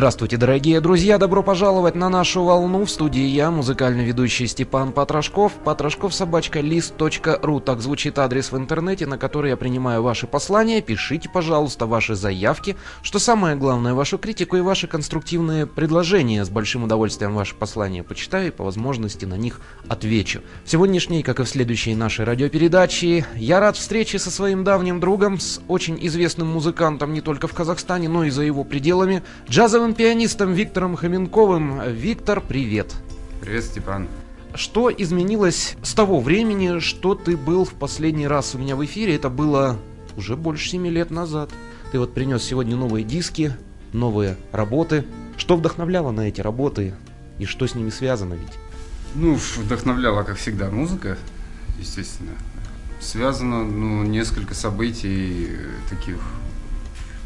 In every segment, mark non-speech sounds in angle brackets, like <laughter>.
Здравствуйте, дорогие друзья! Добро пожаловать на нашу волну. В студии я, музыкальный ведущий Степан Патрашков. Патрашков собачка лист.ру. Так звучит адрес в интернете, на который я принимаю ваши послания. Пишите, пожалуйста, ваши заявки. Что самое главное, вашу критику и ваши конструктивные предложения. С большим удовольствием ваши послания почитаю и по возможности на них отвечу. В сегодняшней, как и в следующей нашей радиопередаче, я рад встрече со своим давним другом, с очень известным музыкантом не только в Казахстане, но и за его пределами, джазовым джазовым пианистом Виктором Хоменковым. Виктор, привет. Привет, Степан. Что изменилось с того времени, что ты был в последний раз у меня в эфире? Это было уже больше семи лет назад. Ты вот принес сегодня новые диски, новые работы. Что вдохновляло на эти работы и что с ними связано ведь? Ну, вдохновляла, как всегда, музыка, естественно. Связано, ну, несколько событий таких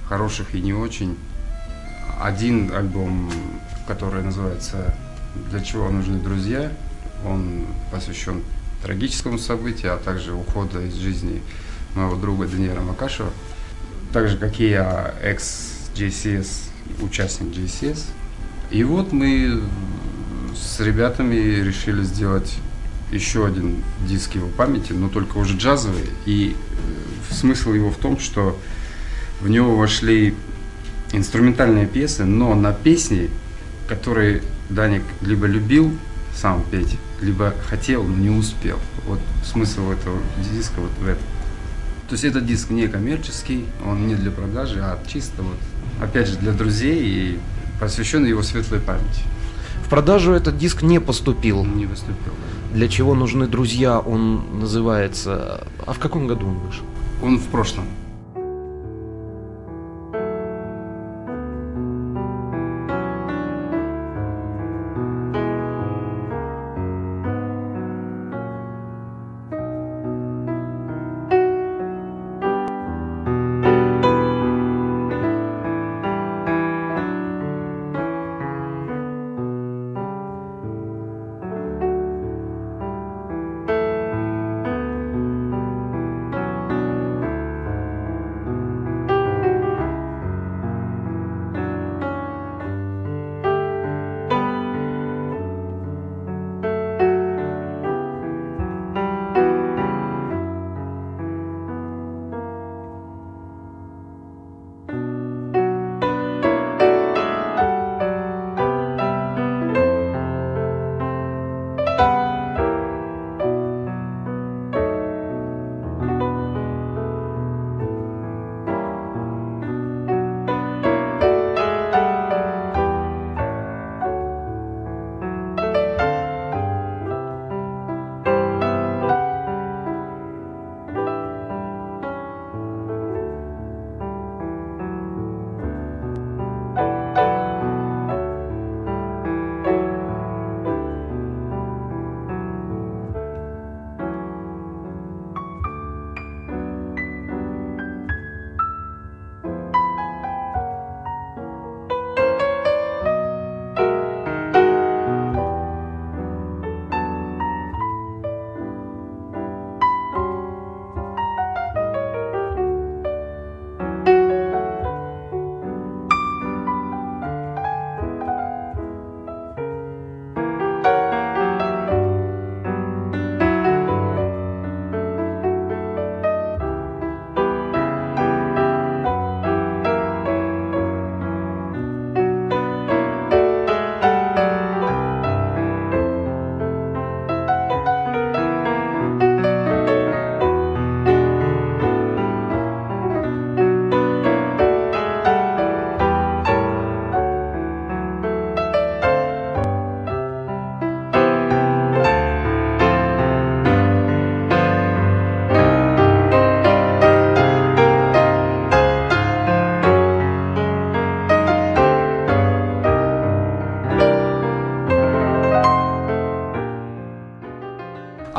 хороших и не очень один альбом, который называется «Для чего нужны друзья», он посвящен трагическому событию, а также ухода из жизни моего друга Даниэла Макашева. Так же, как и я, экс-JCS, участник JCS. И вот мы с ребятами решили сделать еще один диск его памяти, но только уже джазовый. И э, смысл его в том, что в него вошли инструментальные пьесы, но на песни, которые Даник либо любил сам петь, либо хотел, но не успел. Вот смысл этого диска вот в этом. То есть этот диск не коммерческий, он не для продажи, а чисто вот, опять же, для друзей и посвящен его светлой памяти. В продажу этот диск не поступил. Не поступил. Для чего нужны друзья? Он называется. А в каком году он вышел? Он в прошлом.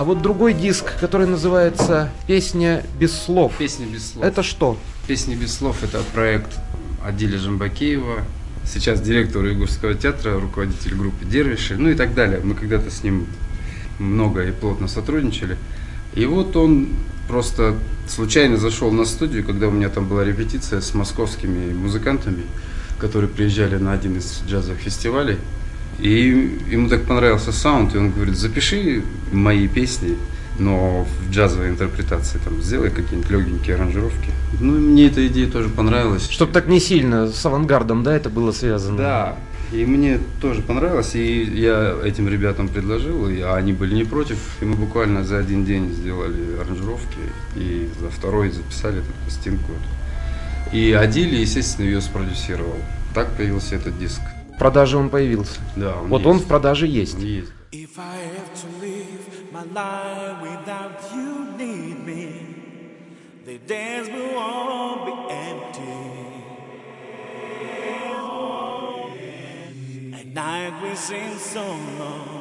Вот другой диск, который называется «Песня без слов». «Песня без слов». Это что? «Песня без слов» – это проект Адиля Жамбакеева, сейчас директор Югорского театра, руководитель группы «Дервиши», ну и так далее. Мы когда-то с ним много и плотно сотрудничали. И вот он просто случайно зашел на студию, когда у меня там была репетиция с московскими музыкантами. которые приезжали на один из джазовых фестивалей. И ему так понравился саунд, и он говорит, запиши мои песни, но в джазовой интерпретации, там, сделай какие-нибудь легенькие аранжировки. Ну, мне эта идея тоже понравилась. Чтобы так не сильно с авангардом, да, это было связано? Да, и мне тоже понравилось, и я этим ребятам предложил, и они были не против, и мы буквально за один день сделали аранжировки, и за второй записали эту пластинку. И Адили, естественно, ее спродюсировал. Так появился этот диск. В продаже он появился? Да, он Вот есть. он в продаже есть. Есть. If I have to live my life without you need me, the days will all be empty. At night we sing so long.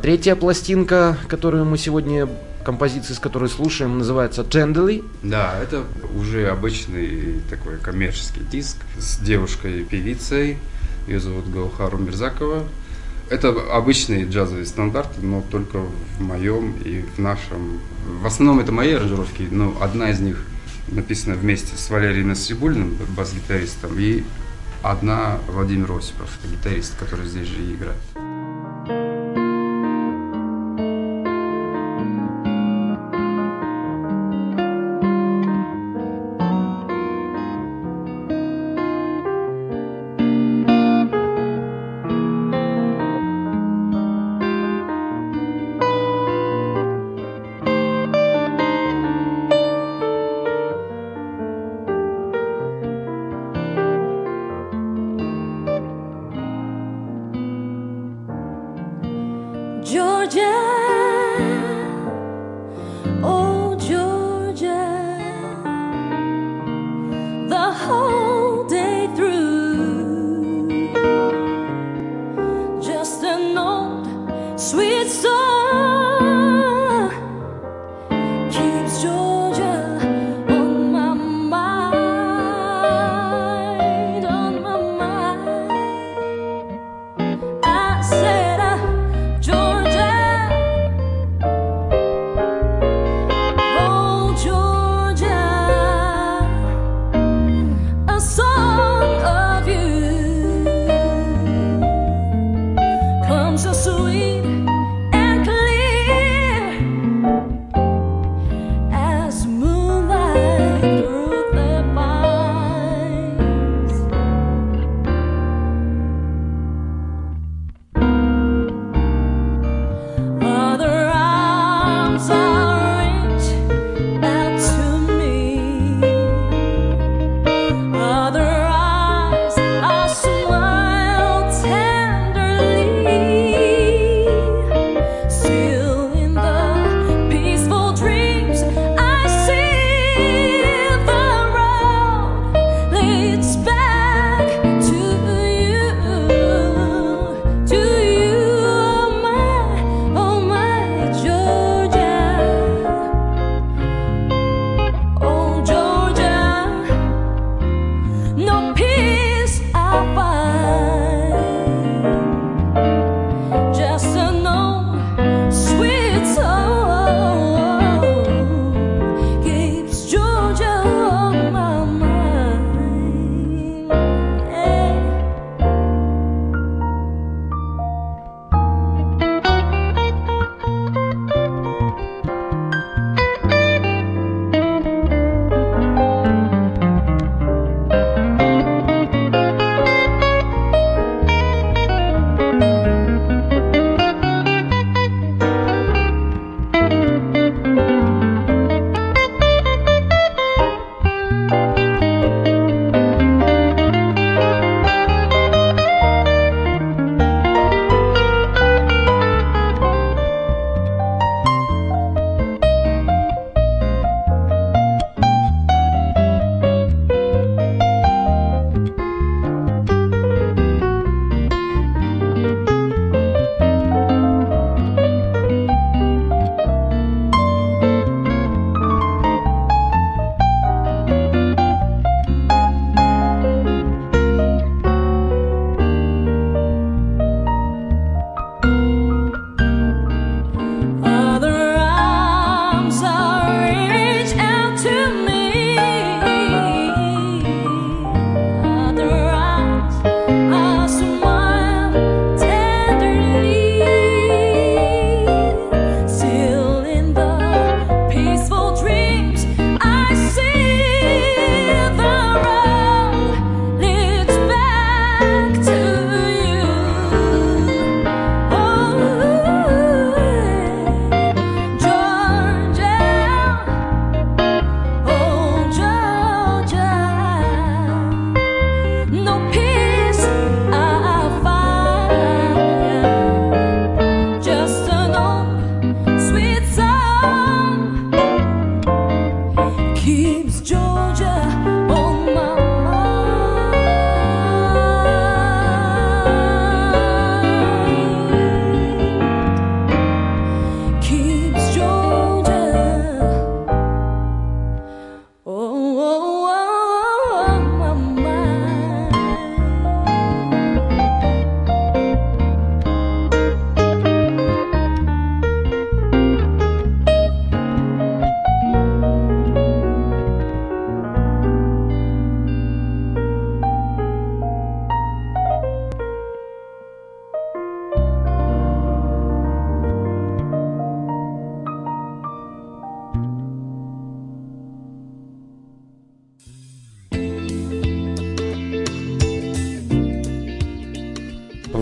Третья пластинка, которую мы сегодня, композиции, с которой слушаем, называется «Tenderly». Да, это уже обычный такой коммерческий диск с девушкой-певицей. Ее зовут Гаухару Мирзакова. Это обычный джазовый стандарт, но только в моем и в нашем. В основном это мои аранжировки, но одна из них написана вместе с Валерием Насрибульным, бас-гитаристом, и одна Владимир Осипов, гитарист, который здесь же играет.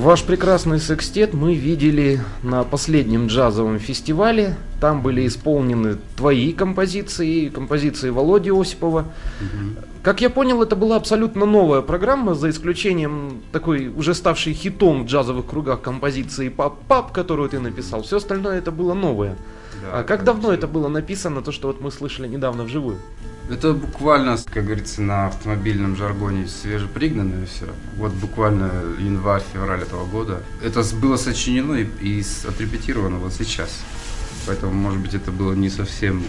Ваш прекрасный секстет мы видели на последнем джазовом фестивале. Там были исполнены твои композиции, и композиции Володи Осипова. Как я понял, это была абсолютно новая программа, за исключением такой уже ставшей хитом в джазовых кругах композиции «Пап-пап», которую ты написал. Все остальное это было новое. Да, а как давно это было написано, то, что вот мы слышали недавно вживую? Это буквально, как говорится, на автомобильном жаргоне свежепригнанное все. Вот буквально январь-февраль этого года. Это было сочинено и, и отрепетировано вот сейчас. Поэтому, может быть, это было не совсем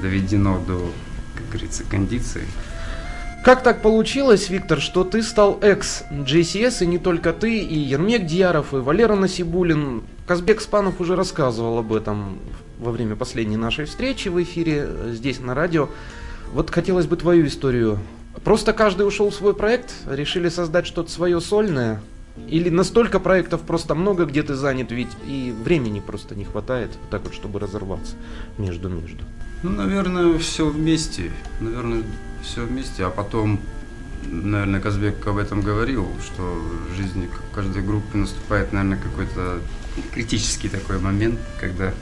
доведено до, как говорится, кондиции. Как так получилось, Виктор, что ты стал экс-JCS, и не только ты, и Ермек Дьяров, и Валера Насибулин. Казбек Спанов уже рассказывал об этом во время последней нашей встречи в эфире э, здесь на радио. Вот хотелось бы твою историю. Просто каждый ушел в свой проект, решили создать что-то свое сольное? Или настолько проектов просто много, где ты занят, ведь и времени просто не хватает, вот так вот, чтобы разорваться между-между. Ну, наверное, все вместе. Наверное, все вместе. А потом, наверное, Казбек об этом говорил, что в жизни каждой группы наступает, наверное, какой-то критический такой момент, когда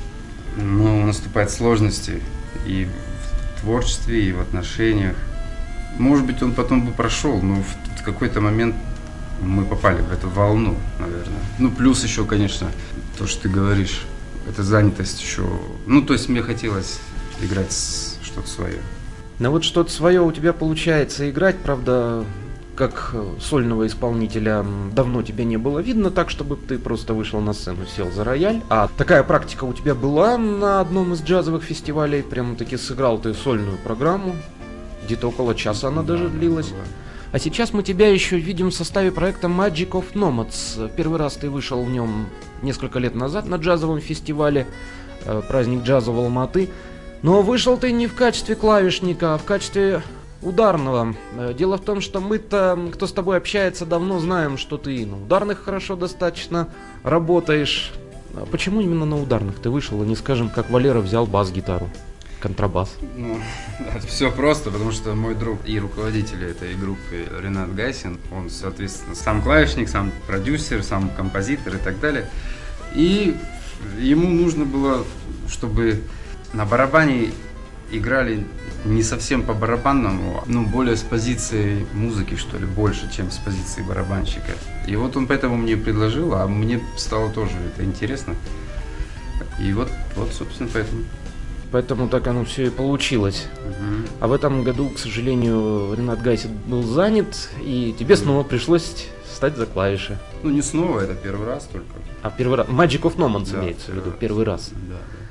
ну, наступают сложности и творчестве, и в отношениях. Может быть, он потом бы прошел, но в, какой-то момент мы попали в эту волну, наверное. Ну, плюс еще, конечно, то, что ты говоришь, эта занятость еще... Ну, то есть мне хотелось играть что-то свое. Но вот что-то свое у тебя получается играть, правда, как э, сольного исполнителя давно тебя не было видно, так чтобы ты просто вышел на сцену, сел за рояль. А такая практика у тебя была на одном из джазовых фестивалей, прямо таки сыграл ты сольную программу, где-то около часа она даже Да, длилась. было. А сейчас мы тебя еще видим в составе проекта Magic of Nomads. Первый раз ты вышел в нем несколько лет назад на джазовом фестивале, э, праздник джаза в Алматы. Но вышел ты не в качестве клавишника, а в качестве ударного. Э, Дело в том, что мы-то, кто с тобой общается, давно знаем, что ты на ударных хорошо достаточно работаешь. А почему именно на ударных ты вышел, а не, скажем, как Валера взял бас-гитару, контрабас? Ну, <laughs> это все просто, потому что мой друг и руководитель этой группы Ренат Гайсин, он, соответственно, сам клавишник, сам продюсер, сам композитор и так далее. И ему нужно было, чтобы на барабане играли не совсем по барабанному, ну, более с позиции музыки, что ли, больше, чем с позиции барабанщика. И вот он поэтому мне предложил, а мне стало тоже это интересно. И вот, вот собственно, поэтому. Поэтому так оно все и получилось. Мгм. А в этом году, к сожалению, Ренат Гайсит был занят, и тебе снова пришлось стать за клавиши. Ну, не снова, это первый раз только. А первый раз... Magic of Nomads Да, имеется в виду, первый первый раз. Да, да.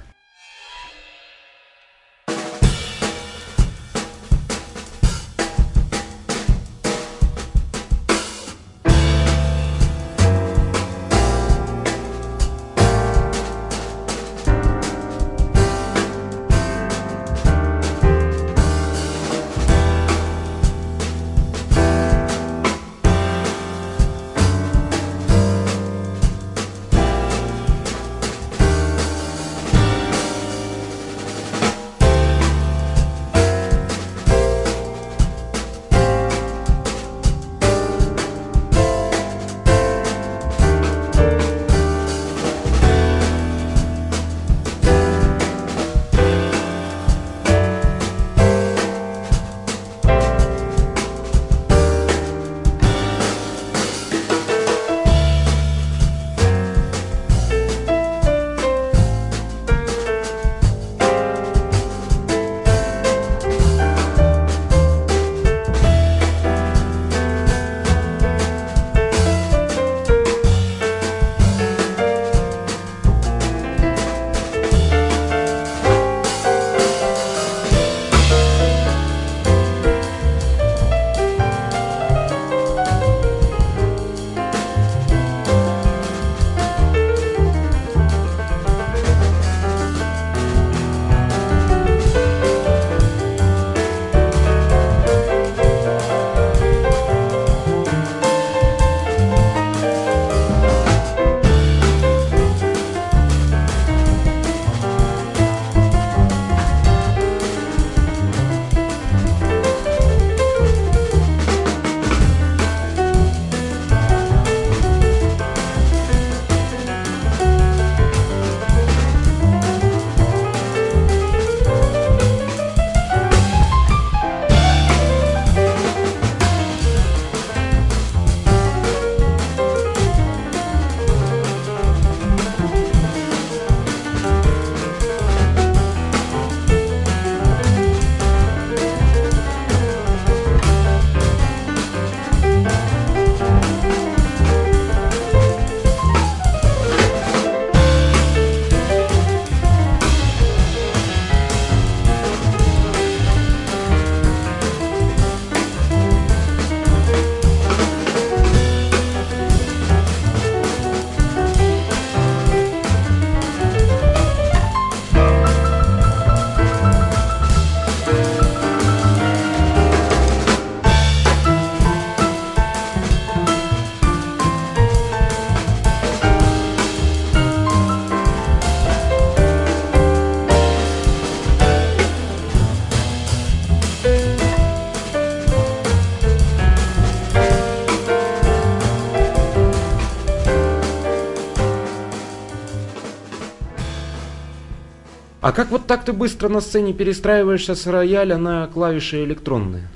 А как вот так ты быстро на сцене перестраиваешься с рояля на клавиши электронные?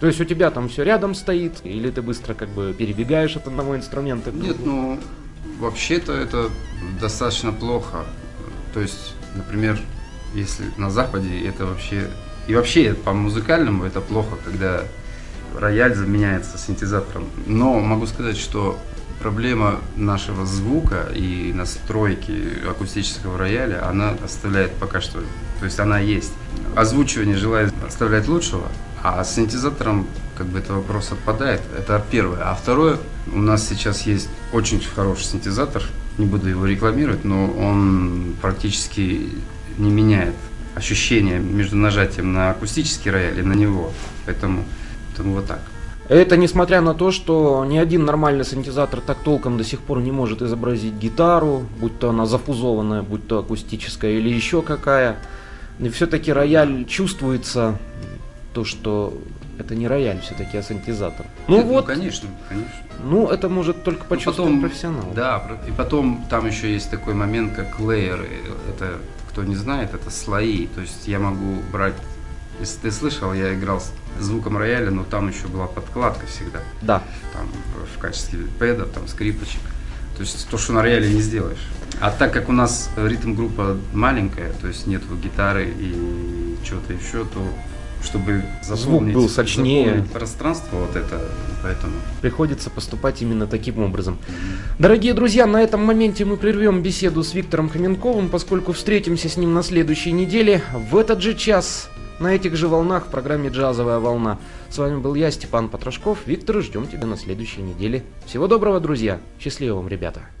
То есть у тебя там все рядом стоит, или ты быстро как бы перебегаешь от одного инструмента Нет, ну, вообще-то это достаточно плохо. То есть, например, если на Западе это вообще... И вообще по музыкальному это плохо, когда рояль заменяется синтезатором. Но могу сказать, что проблема нашего звука и настройки акустического рояля, она оставляет пока что, то есть она есть. Озвучивание желает оставлять лучшего, а с синтезатором как бы этот вопрос отпадает. Это первое. А второе, у нас сейчас есть очень хороший синтезатор, не буду его рекламировать, но он практически не меняет ощущение между нажатием на акустический рояль и на него. Поэтому, поэтому вот так. Это несмотря на то, что ни один нормальный синтезатор так толком до сих пор не может изобразить гитару, будь то она зафузованная, будь то акустическая или еще какая. И все-таки рояль чувствуется то, что это не рояль все-таки, а синтезатор. Ну Нет, вот, конечно, конечно. ну это может только Ну, почувствовать профессионал. Да, и потом там еще есть такой момент, как лейеры. Это, кто не знает, это слои. То есть я могу брать, если ты слышал, я играл с звуком рояля, но там еще была подкладка всегда. Да. Там в качестве пэдов, там скрипочек. То есть то, что на рояле не сделаешь. А так как у нас ритм-группа маленькая, то есть нет гитары и чего-то еще, то чтобы заполнить, был сочнее. заполнить пространство вот это, поэтому Приходится поступать именно таким образом. Дорогие друзья, на этом моменте мы прервем беседу с Виктором Хоменковым, поскольку встретимся с ним на следующей неделе в этот же час на этих же волнах в программе «Джазовая волна». С вами был я, Степан Потрошков. Виктор, ждем тебя на следующей неделе. Всего доброго, друзья. Счастливо вам, ребята.